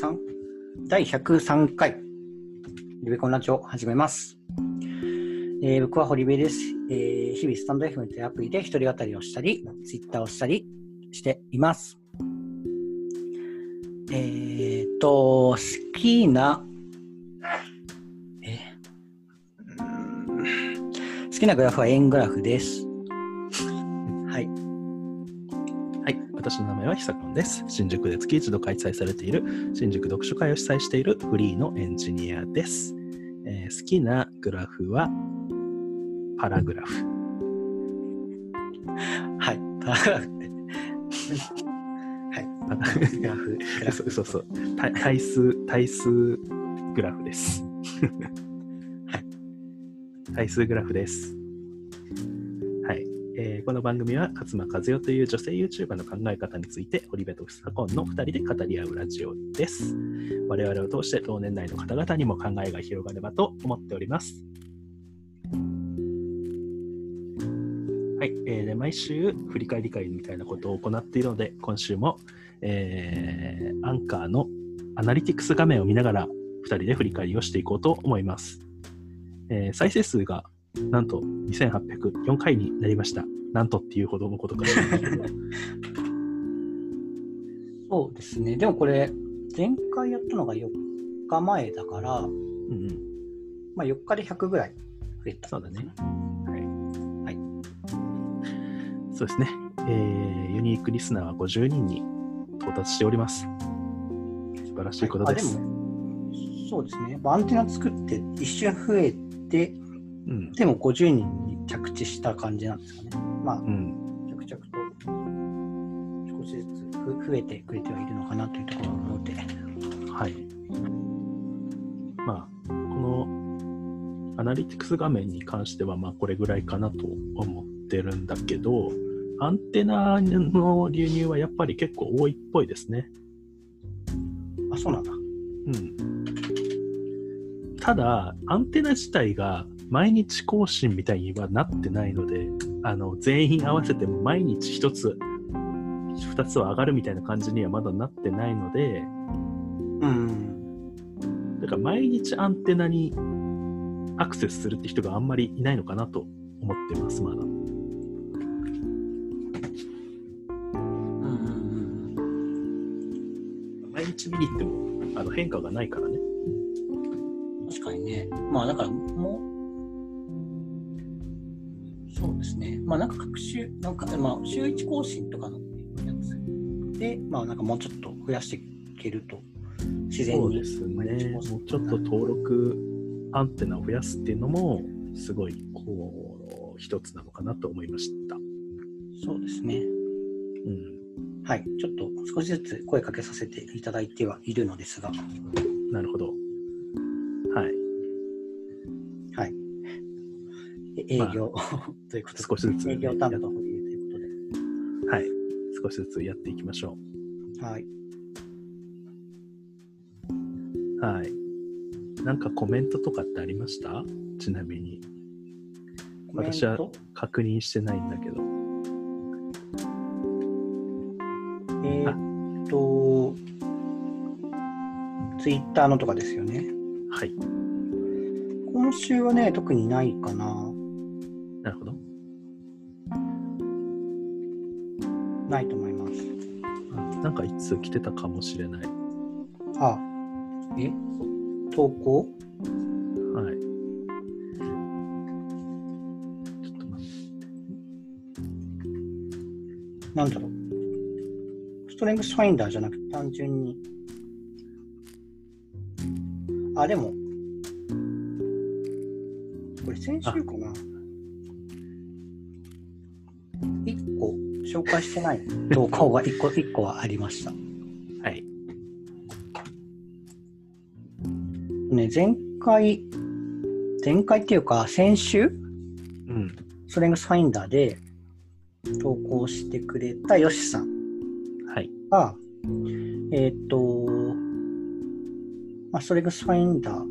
103第103回。リベコンラジオを始めます、えー僕は堀部です、えー日々スタンド FM というアプリで一人語りをしたりツイッターをしたりしています。えっ、と好きなえー好きなグラフは円グラフです。です。新宿で月一度開催されている新宿読書会を主催しているフリーのエンジニアです。えー好きなグラフはパラグラフ。はいパラグラフはいパラグラフ そうそうそう対対数対数グラフです。対数グラフです。はい、えーこの番組は勝間和代という女性 YouTuber の考え方について堀部とスタコンの2人で語り合うラジオです。我々を通して同年代の方々にも考えが広がればと思っております。はい、えーで毎週振り返り会みたいなことを行っているので、今週も、えーアンカーのアナリティクス画面を見ながら2人で振り返りをしていこうと思います。えー再生数がなんと2804回になりました。なんとっていうほどのことか。そうですね。でもこれ、前回やったのが4日前だから、うんうん、まあ、4日で100ぐらい増えた、そうだね。はい。はい。そうですね、えーユニークリスナーは50人に到達しております。素晴らしいことです。あでも、そうですね。まあアンテナ作って一瞬増えて、うんでも50人に着地した感じなんですかね。まあ、うん着々と少しずつふ増えてくれてはいるのかなというところなので、はい。まあ、このアナリティクス画面に関しては、まあ、これぐらいかなと思ってるんだけど、アンテナの流入はやっぱり結構多いっぽいですね。あ、そうなんだ。うん。ただ、アンテナ自体が毎日更新みたいにはなってないので、あの、全員合わせても毎日一つ、二つは上がるみたいな感じにはまだなってないので、うん。だから毎日アンテナにアクセスするって人があんまりいないのかなと思ってます、まだ。うんうんうん毎日見に行ってもあの変化がないからね。確かにね。まあだからまあなんか各週、なんかまあ週1更新とかのやつで、まあなんかもうちょっと増やしていけると、自然に。そうですね。もうちょっと登録アンテナを増やすっていうのも、すごい、こう、一つなのかなと思いました。そうですね。うん。はい。ちょっと少しずつ声かけさせていただいてはいるのですが、なるほど。え営まあ業、ということで、少しずつね営業担当ということで、はい。少しずつやっていきましょはい。う。はい。なんかコメントとかってありました？ちなみに。私は確認してないんだけど。えーっと、ツイッターのとかですよね。はい。今週はね、特にないかな。なるほど。ないと思います。なんかいつ来てたかもしれない。あ、え？投稿？はい。ちょっと待って。なんだろう。ストレングスファインダーじゃなくて単純に。あ、でも、これ先週かな。紹介してない投稿が1個 ,1 個はありました。はい。ね、前回、前回っていうか先週、うん。ストレングスファインダーで投稿してくれたヨシさんはい。が、えっ、と、まあ、ストレングスファインダー、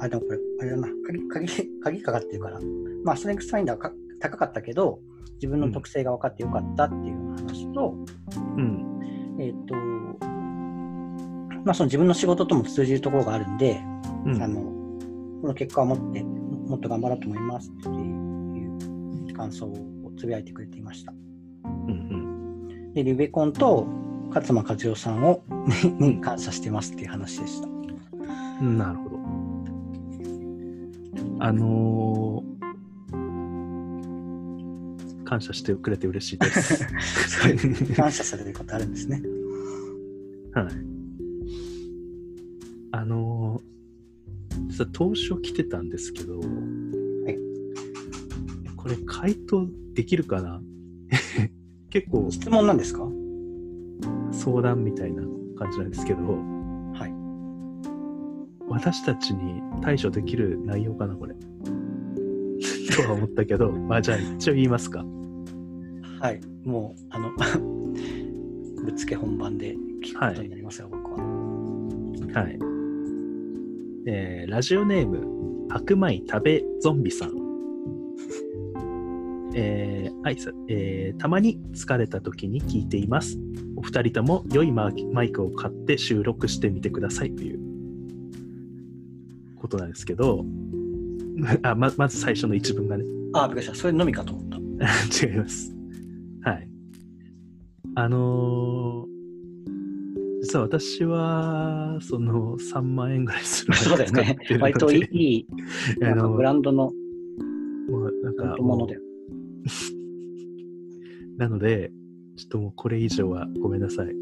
あ、でもこれ、あれだな、鍵、鍵、鍵かかってるから、まあ、ストレングスファインダーか高かったけど、自分の特性が分かってよかったっていう話と、うん。えっ、と、まあ、その自分の仕事とも通じるところがあるんで、うんあのこの結果を持ってももっと頑張ろうと思いますっていう感想をつぶやいてくれていました。うんで、リベコンと勝間和代さんを に感謝してますっていう話でした。うん。なるほど。あのー感謝してくれて嬉しいです。感謝されることあるんですね。はい。あのー、実は当初来てたんですけど、いこれ回答できるかな？結構質問なんですか？相談みたいな感じなんですけど、はい。私たちに対処できる内容かな、これ。とは思ったけど、まあじゃあ一応言いますか。はい。もう、あの、ぶっつけ本番で聞くことになりますよ、僕は。はい。えーラジオネーム、白米食べゾンビさん。えー、あいさ、えーたまに疲れた時に聞いています。お二人とも良いマイクを買って収録してみてくださいということなんですけど、あままず最初の一文がね、あ、びっくりした。それのみかと思った。違います。はい。あのー実は私は、その3万円ぐらいする そうだよね。割といい、あのブランドのもうなんかものだよ。なので、ちょっともうこれ以上はごめんなさい。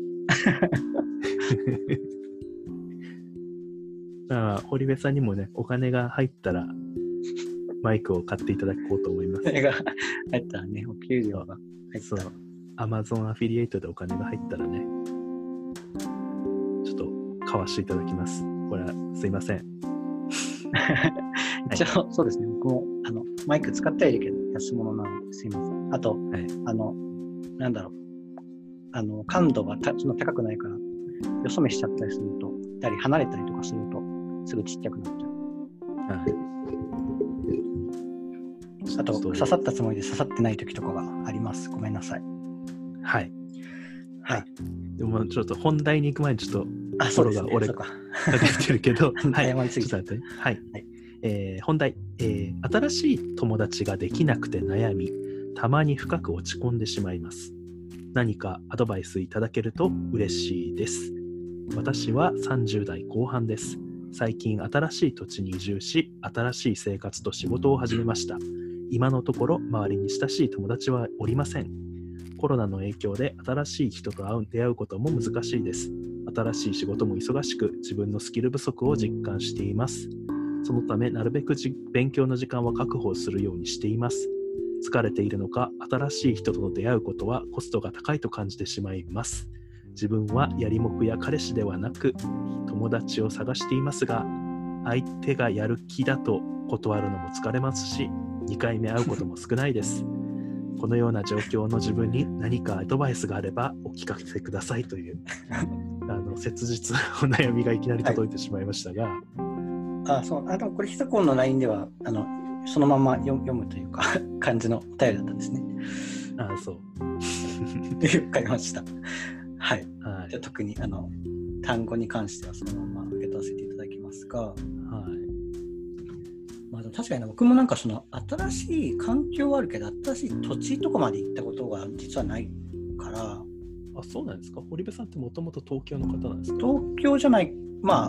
まあ、堀部さんにもね、お金が入ったら、マイクを買っていただこうと思いますそ。れが入ったらね、お給料が入ったそう。Amazon アフィリエイトでお金が入ったらね、ちょっと買わしていただきます。これはすいません。一応、そうですね、僕もあのマイク使ってはいるけど、安物なのですいません。あと、はいあの、なんだろう、あの感度がたそんな高くないから、よそ見しちゃったりすると、たり離れたりとかすると、すぐちっちゃくなっちゃう。はいあと、刺さったつもりで刺さってない時とかがあります。ごめんなさい。はい。はい。でもちょっと本題に行く前にちょっとあ、そうですね。俺そうか。かけてるけど、はい。謝りすぎちょっと待って。はい。はいえー本題、えー新しい友達ができなくて悩み、たまに深く落ち込んでしまいます。何かアドバイスいただけると嬉しいです。私は30代後半です。最近新しい土地に移住し、新しい生活と仕事を始めました。今のところ周りに親しい友達はおりません。コロナの影響で新しい人と会う出会うことも難しいです。新しい仕事も忙しく自分のスキル不足を実感しています。そのためなるべくじ勉強の時間は確保するようにしています。疲れているのか新しい人との出会うことはコストが高いと感じてしまいます。自分はやりもくや彼氏ではなく友達を探していますが相手がやる気だと断るのも疲れますし2回目会うことも少ないです。このような状況の自分に何かアドバイスがあればお聞かせくださいという あの切実なお悩みがいきなり届いてしまいましたが、あ、そう。あ、でもこれ、ひさこんの LINE では、あの、そのまま読読むというか、感じのお便りだったんですね。ああそう。わかりました。はい。はいじゃあ特にあの単語に関してはそのまま受け取らせていただきますが、はいまあ、でも確かにね僕もなんかその新しい環境はあるけど新しい土地とかまで行ったことが実はないから。あそうなんですか？堀部さんってもともと東京の方なんですか？東京じゃないまあ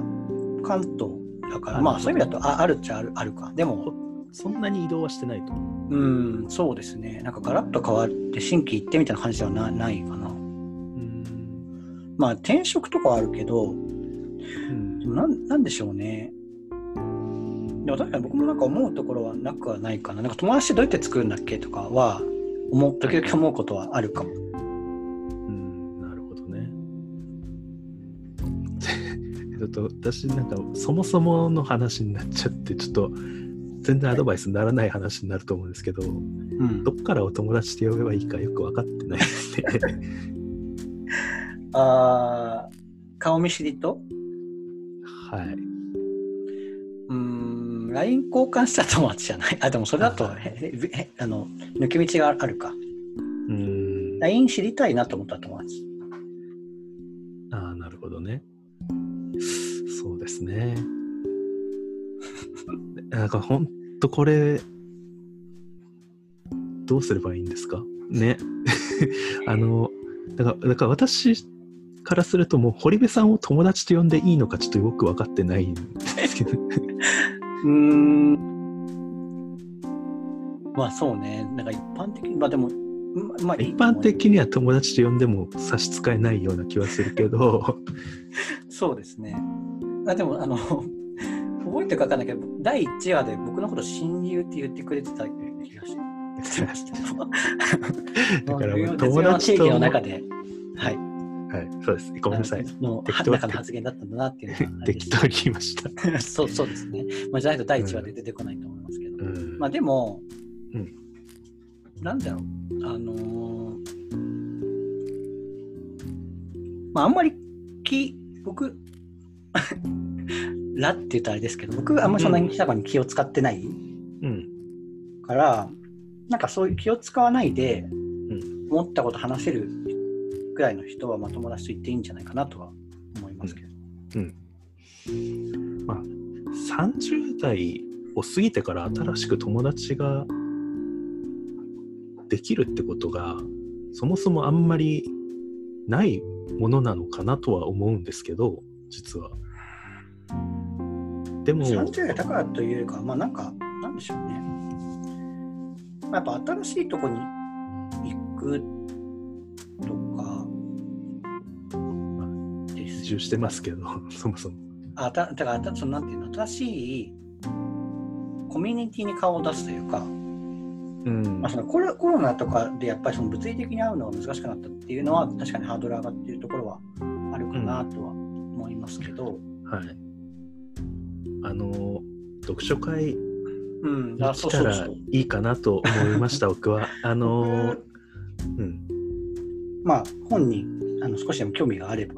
関東だからあまあそういう意味だとああるっちゃあるあるか。でもそんなに移動はしてないと。うんそうですね。なんかガラッと変わって新規行ってみたいな感じではなないかな。うん。まあ転職とかはあるけどうん。でもなんなんでしょうね。でも確かに僕もなんか思うところはなくはないかな。なんか友達どうやって作るんだっけとかは思う時々思うことはあるかも。うん、なるほどね。ちょっと私なんかそもそもの話になっちゃってちょっと全然アドバイスにならない話になると思うんですけど、うんどっからお友達って呼べばいいかよく分かってないですね。あー顔見知りと？はい。LINE 交換した友達じゃない？あでもそれだとあの抜け道があるか。うん。LINE 知りたいなと思った友達。ああ、なるほどね。ね。なんかほんとこれ、どうすればいいんですか？ね。あの、だから、だから私からするともう堀部さんを友達と呼んでいいのかちょっとよく分かってないんですけど。うーん。まあそうね。なんか一般的に、まあでも、ままあ一般的には友達と呼んでも差し支えないような気はするけど、そうですね。あでも、あの、覚えてるか分かんないけど、第1話で僕のこと親友って言ってくれてた気がしました。だから友友達との中で、はい。はい、そうです。ごめんなさい。の適当中の発言だったんだなっていうのは あれです適当に言いました。そうそうですね。まあ、じゃないと第1話で出てこないと思いますけど。うんまあでも、うんなんだろう、あのーまああんまり気、僕、らって言ったらあれですけど、僕あんまりそんなに北場に気を使ってないうん。から、なんかそういう気を使わないで、ん思ったこと話せるぐらいの人はまあ友達と言っていいんじゃないかなとは思いますけど。まあ、30代を過ぎてから新しく友達ができるってことが、そもそもあんまりないものなのかなとは思うんですけど、実は。でも、30代だからというよりかは、まあなんか、なんでしょうね。まあ、やっぱ新しいとこに行くとです移住してますけど、そもそも。あただからたそのなんていうの新しいコミュニティに顔を出すというか、うんまあ、そのコロコロナとかでやっぱりその物理的に会うのが難しくなったっていうのは確かにハードル上がっているところはあるかなとは思いますけど、はい。あの、読書会うん、にあそ来たらいいかなと思いました、僕は。あの、うん。まあ本にあの少しでも興味があれば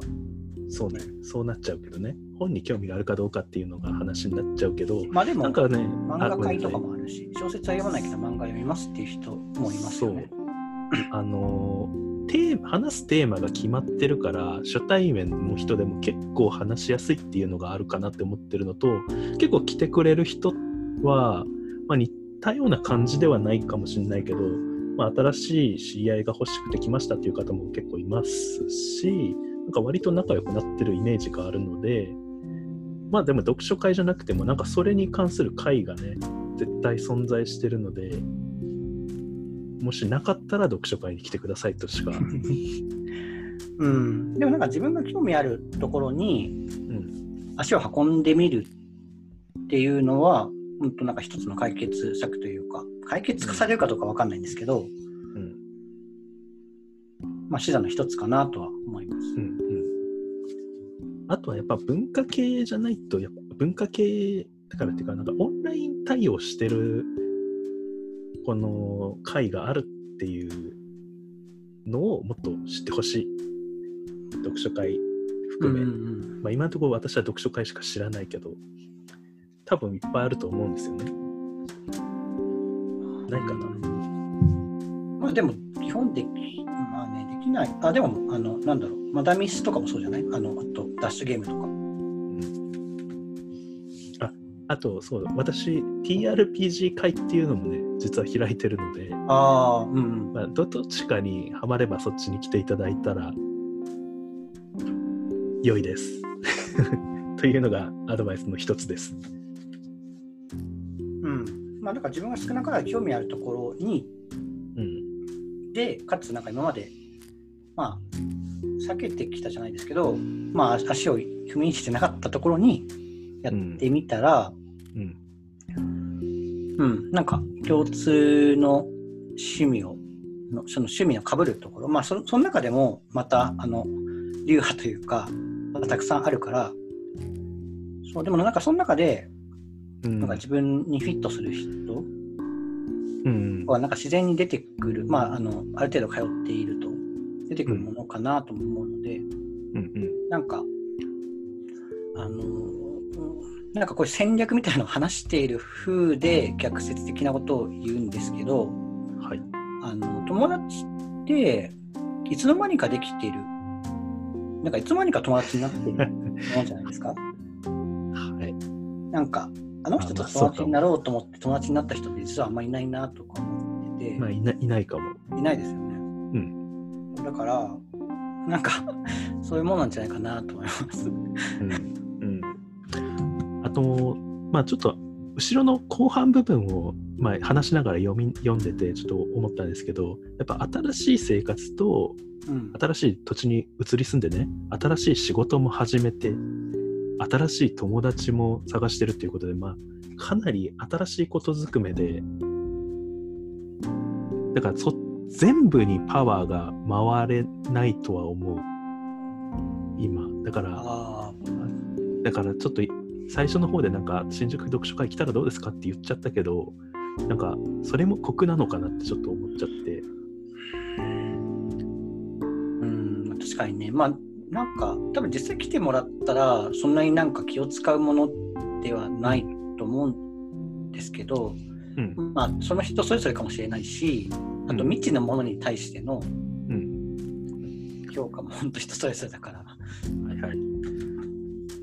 そうね、そうなっちゃうけどね。本に興味があるかどうかっていうのが話になっちゃうけど、まあでもなんかね、漫画会とかあもあるし小説は読まないけど漫画読みますっていう人もいますよね。あのテーマ話すテーマが決まってるから初対面の人でも結構話しやすいっていうのがあるかなって思ってるのと結構来てくれる人は、まあ、似たような感じではないかもしれないけど、まあ、新しい知り合いが欲しくて来ましたっていう方も結構いますしなんか割と仲良くなってるイメージがあるのでまあでも読書会じゃなくてもなんかそれに関する会がね絶対存在してるのでもしなかったら読書会に来てくださいとしか、うん、でもなんか自分が興味あるところにうん、足を運んでみるっていうのは本当なんか一つの解決策というか解決化されるかどうかわかんないんですけど、うん、まあ、手段の一つかなとは思います。うん、うん。あとはやっぱ文化系じゃないと、やっぱ文化系だからっていうか、なんかオンライン対応してる、この会があるっていうのをもっと知ってほしい。読書会含め。うんまあ今のところ私は読書会しか知らないけど、多分いっぱいあると思うんですよね。ないかな。まあでも基本的まあねできないあでもあのなんだろうマダミスとかもそうじゃない？あのあとダッシュゲームとか。ああと、そうだ、私、TRPG 会っていうのもね、実は開いてるので、ああうんうん。まあ、どどっちかにはまればそっちに来ていただいたら良いです。というのがアドバイスの一つです。うん。まあだから自分が少なからず興味あるところにうん。でかつなんか今までまあ避けてきたじゃないですけどまあ足を踏みにしてなかったところにやってみたら、うん。うん、なんか共通の趣味をのその趣味の被るところ。まあそその中でもまたあの流派というかまたたくさんあるからそうでもなんかその中でうん。なんか自分にフィットする人うん。はなんか自然に出てくる。まああのある程度通っていると出てくるものかなとも思うので、うん。うん。なんかあのなんかこういう戦略みたいなのを話している風で逆説的なことを言うんですけど、はい。あの友達っていつの間にかできてるなんかいつの間にか友達になってるものじゃないですか はなんか、あの人と友達になろうと思って友達になった人って実はあんまりいないなとか思ってて、まあいないないかも。いないですよね。うん。だから、なんか、そういうもんなんじゃないかなと思います。うん。うん。あと、まあちょっと、後ろの後半部分を、まあ、話しながら読み読んでてちょっと思ったんですけどやっぱ新しい生活とうん。新しい土地に移り住んでね新しい仕事も始めて新しい友達も探してるっていうことでまあかなり新しいことずくめでだからそ全部にパワーが回れないとは思う。今。だからだからちょっと最初の方でなんか新宿読書会来たらどうですかって言っちゃったけどなんかそれも酷なのかなってちょっと思っちゃって。うん、確かにね。まあ、なんか、多分実際来てもらったら、そんなになんか気を使うものではないと思うんですけど、うん。まあ、その人それぞれかもしれないし、あとうん。未知のものに対してのうん。評価も本当人それぞれだから。はいはい。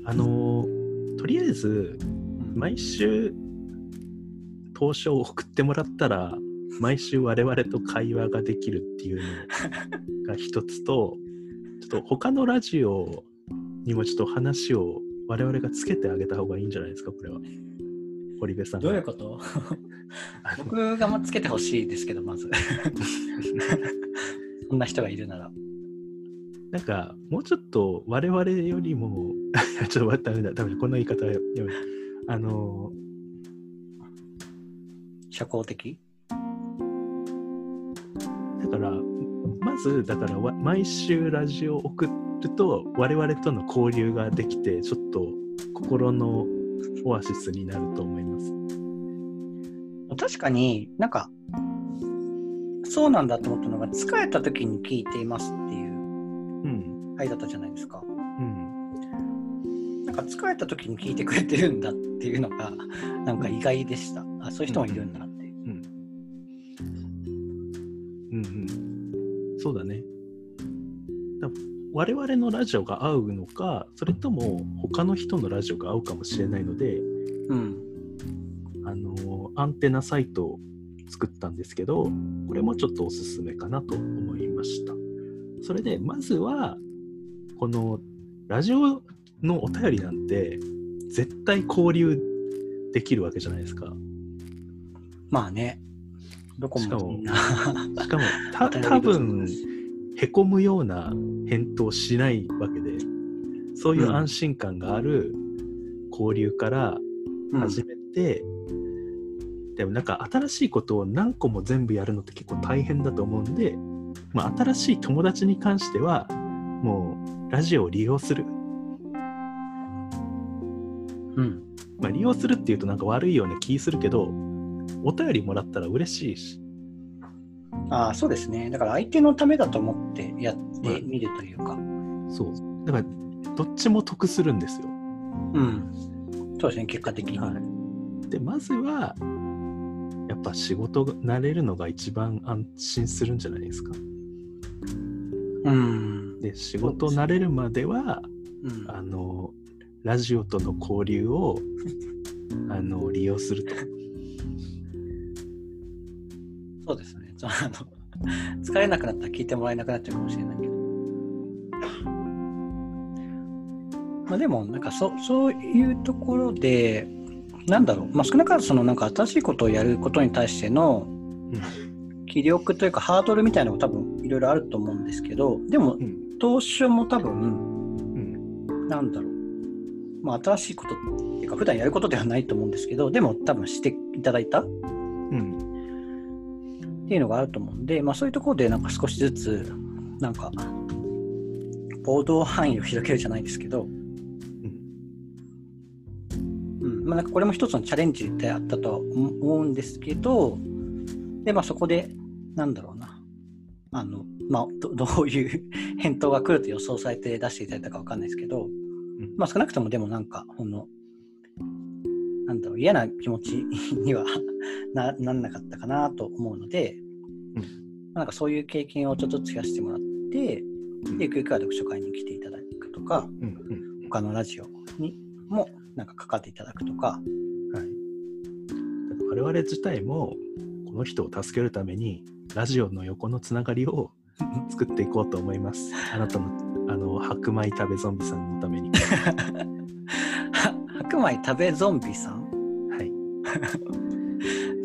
あのーとりあえずうん。毎週投書を送ってもらったら毎週我々と会話ができるっていうのが一つとちょっと他のラジオにもちょっと話を我々がつけてあげた方がいいんじゃないですかこれは。堀部さんが。どういうこと？僕がまつけてほしいですけど、まず。そんな人がいるなら。なんかもうちょっと我々よりも ちょっと待ってダメだダメだこの言い方はやめてあの社交的？だからまずだからわ毎週ラジオを送ると我々との交流ができてちょっと心のオアシスになると思います。確かになんか、そうなんだと思ったのが、疲れた時に聞いていますっていううん回だったじゃないですか。うんなんか疲れた時に聞いてくれてるんだっていうのが、なんか意外でした。あ、そういう人もいるんだっていう。うんうんうんそうだね。だ我々のラジオが合うのかそれとも他の人のラジオが合うかもしれないのでうん。アンテナサイトを作ったんですけど、これもちょっとおすすめかなと思いました。それで、まずは、このラジオのお便りなんて、絶対交流できるわけじゃないですか。まあね。どこしかも。しかも、た多分へこむような返答しないわけで、そういう安心感がある交流からうんでもなんか新しいことを何個も全部やるのって結構大変だと思うんで、まあ、新しい友達に関してはもうラジオを利用する、うん。まあ、利用するっていうとなんか悪いような気するけどお便りもらったら嬉しいし、ああ、そうですね。だから相手のためだと思ってやってみるというか。そうだからどっちも得するんですよ。うん。そうですね、結果的に。はい、でまずは仕事が慣れるのが一番安心するんじゃないですか。うん。で仕事慣れるまではうんあのラジオとの交流を あの利用すると。そうですね。あの疲れなくなったら聞いてもらえなくなっちゃうかもしれないけど。まあでも、なんかそそういうところで、なんだろう、まあ、少なからずそのなんか新しいことをやることに対しての気力というかハードルみたいなのが多分いろいろあると思うんですけど、でもうん。当初も多分、うん。なんだろう、まあ、新しいことっていうか普段やることではないと思うんですけど、でも多分していただいたうん。っていうのがあると思うんで、まあ、そういうところでなんか少しずつなんか行動範囲を広げるじゃないですけど、まあ、なんかこれも一つのチャレンジであったとは思うんですけどで、まあ、そこでなんだろうな。あの、まあ、ど どういう返答が来ると予想されて出していただいたかわかんないですけど、うん。まあ、少なくともでもなんかこのなんだろう嫌な気持ちには ななんなかったかなと思うので、うん。まあなんかそういう経験をちょっと増やしてもらって、うん。でゆくゆくは読書会に来ていただくとか、うんうん。他のラジオにもなんかかかっていただくとか、はい、我々自体もこの人を助けるためにラジオの横のつながりを作っていこうと思います。あなたのあの白米食べゾンビさんのために。白米食べゾンビさん？はい。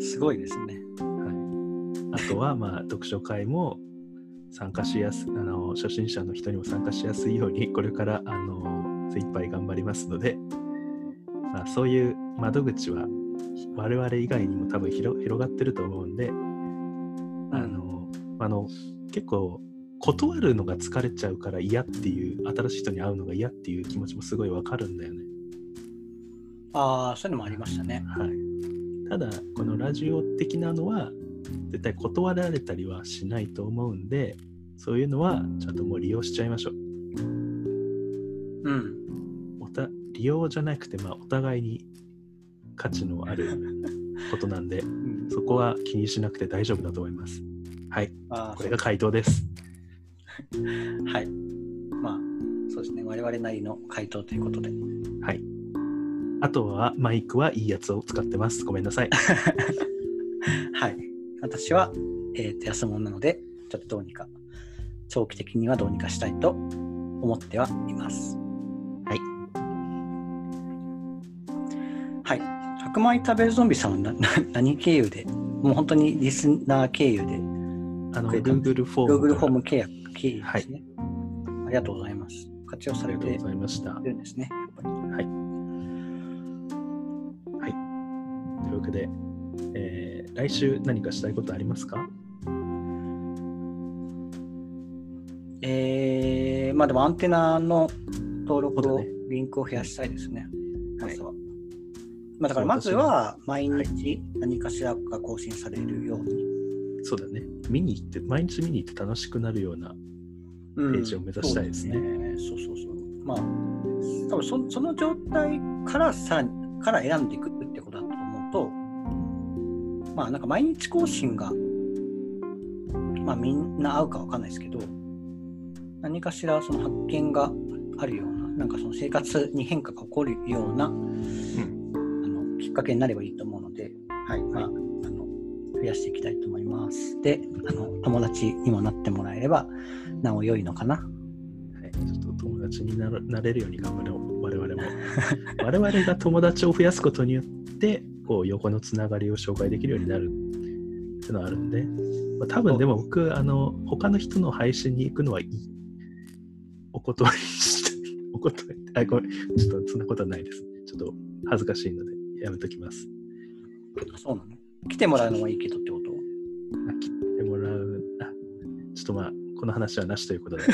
すごいですね。はい、あとは、まあ、読書会も参加しやすあの初心者の人にも参加しやすいようにこれからあの精一杯頑張りますので、まあ、そういう窓口は我々以外にも多分広広がってると思うんで、あのあの結構断るのが疲れちゃうから嫌っていう新しい人に会うのが嫌っていう気持ちもすごいわかるんだよね。ああ、そういうのもありましたね。はい、ただこのラジオ的なのは絶対断られたりはしないと思うんでそういうのはちゃんともう利用しちゃいましょううん。利用じゃなくて、まあ、お互いに価値のある ことなんでそこは気にしなくて大丈夫だと思いますはいこれが回答ですはい。まあ、そうですね。我々なりの回答ということで。はいあとはマイクはいいやつを使ってますごめんなさい はい。私は、えーと安物なので、ちょっとどうにか、長期的にはどうにかしたいと思ってはいます。白米食べるゾンビさんはな な何経由で、もう本当にリスナー経由で、あの Google フォーム Google フォーム契約経由ですね。ありがとうございます。活用されていありがとうございましたるんですね。はい。はい。というわけで、えー来週何かしたいことありますか？えー、まあでもアンテナの登録を、リンクを増やしたいですね。まはいずは。まあだからまずは毎日何かしらが更新されるように。そうだね。見に行って、毎日見に行って楽しくなるような。うんページを目指したいですねそうそうそうそう。まあ、多分そその状態からさから選んでいくってことだと思うと、まあなんか毎日更新が、まあみんな合うかわかんないですけど、何かしらその発見があるような、なんかその生活に変化が起こるような、あのきっかけになればいいと思うので、はい、まあ、あの増やしていきたいと思います。で、あの友達にもなってもらえれば、なお良いのかな。はい、ちょっと友達になるなれるように頑張ろう、我々も。我々が友達を増やすことによって、こう横のつながりを紹介できるようになるっていうのはあるんで、まあ、多分でも僕、あの、他の人の配信に行くのはいい。お断りして、お断り、あ、ごめん、ちょっとそんなことはないです。ちょっと恥ずかしいので、やめときます。そうなの？来てもらうのはいいけどってこと？あ切ってもらう、あ、ちょっとまあ、この話はなしということで。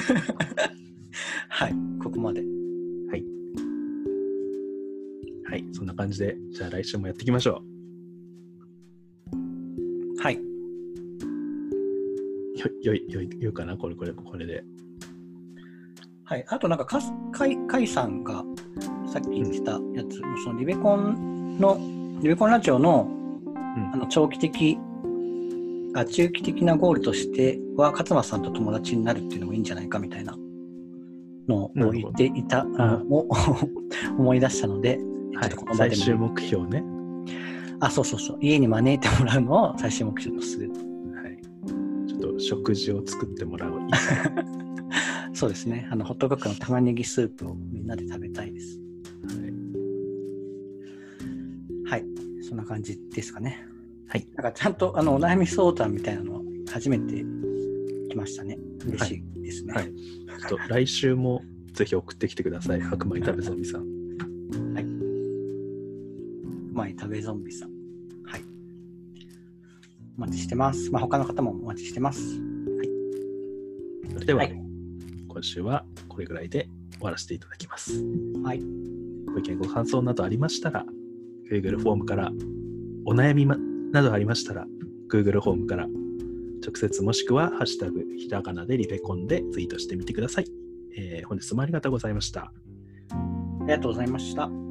はい、ここまで。はい。はい、そんな感じで、じゃあ来週もやっていきましょはい。う。よ、よい、よい、よいかな？これ、これ、これで。はい、あとなんかかす、かい、かいさんがさっき言ってたやつ、そのリベコンの、リベコンラジオのうんあの長期的、あ中期的なゴールとしては、勝間さんと友達になるっていうのもいいんじゃないかみたいなのを言っていたのを 思い出したので、はいちょっとこの、場で最も終目標ね。あ、そうそうそう、家に招いてもらうのを最終目標とする。はい。ちょっと食事を作ってもらおう。そうですね、あのホットクックの玉ねぎスープをみんなで食べたいです。はい。はい、そんな感じですかね。はい。なんかちゃんとあのお悩み相談みたいなのは初めて来ましたね。嬉しいですね。はいちょっと来週もぜひ送ってきてください。白米食べゾンビさん。前食べゾンビさん。はい。お待ちしてます。まあ、他の方もお待ちしてます。それでは、はい今週はこれぐらいで終わらせていただきます。はい。ご意見、ご感想などありましたら、Google フォームから、お悩み、ま、などありましたら、Google フォームから、直接もしくは、ハッシュタグ、ひらがなでリベコンでツイートしてみてください。えー本日もありがとうございました。ありがとうございました。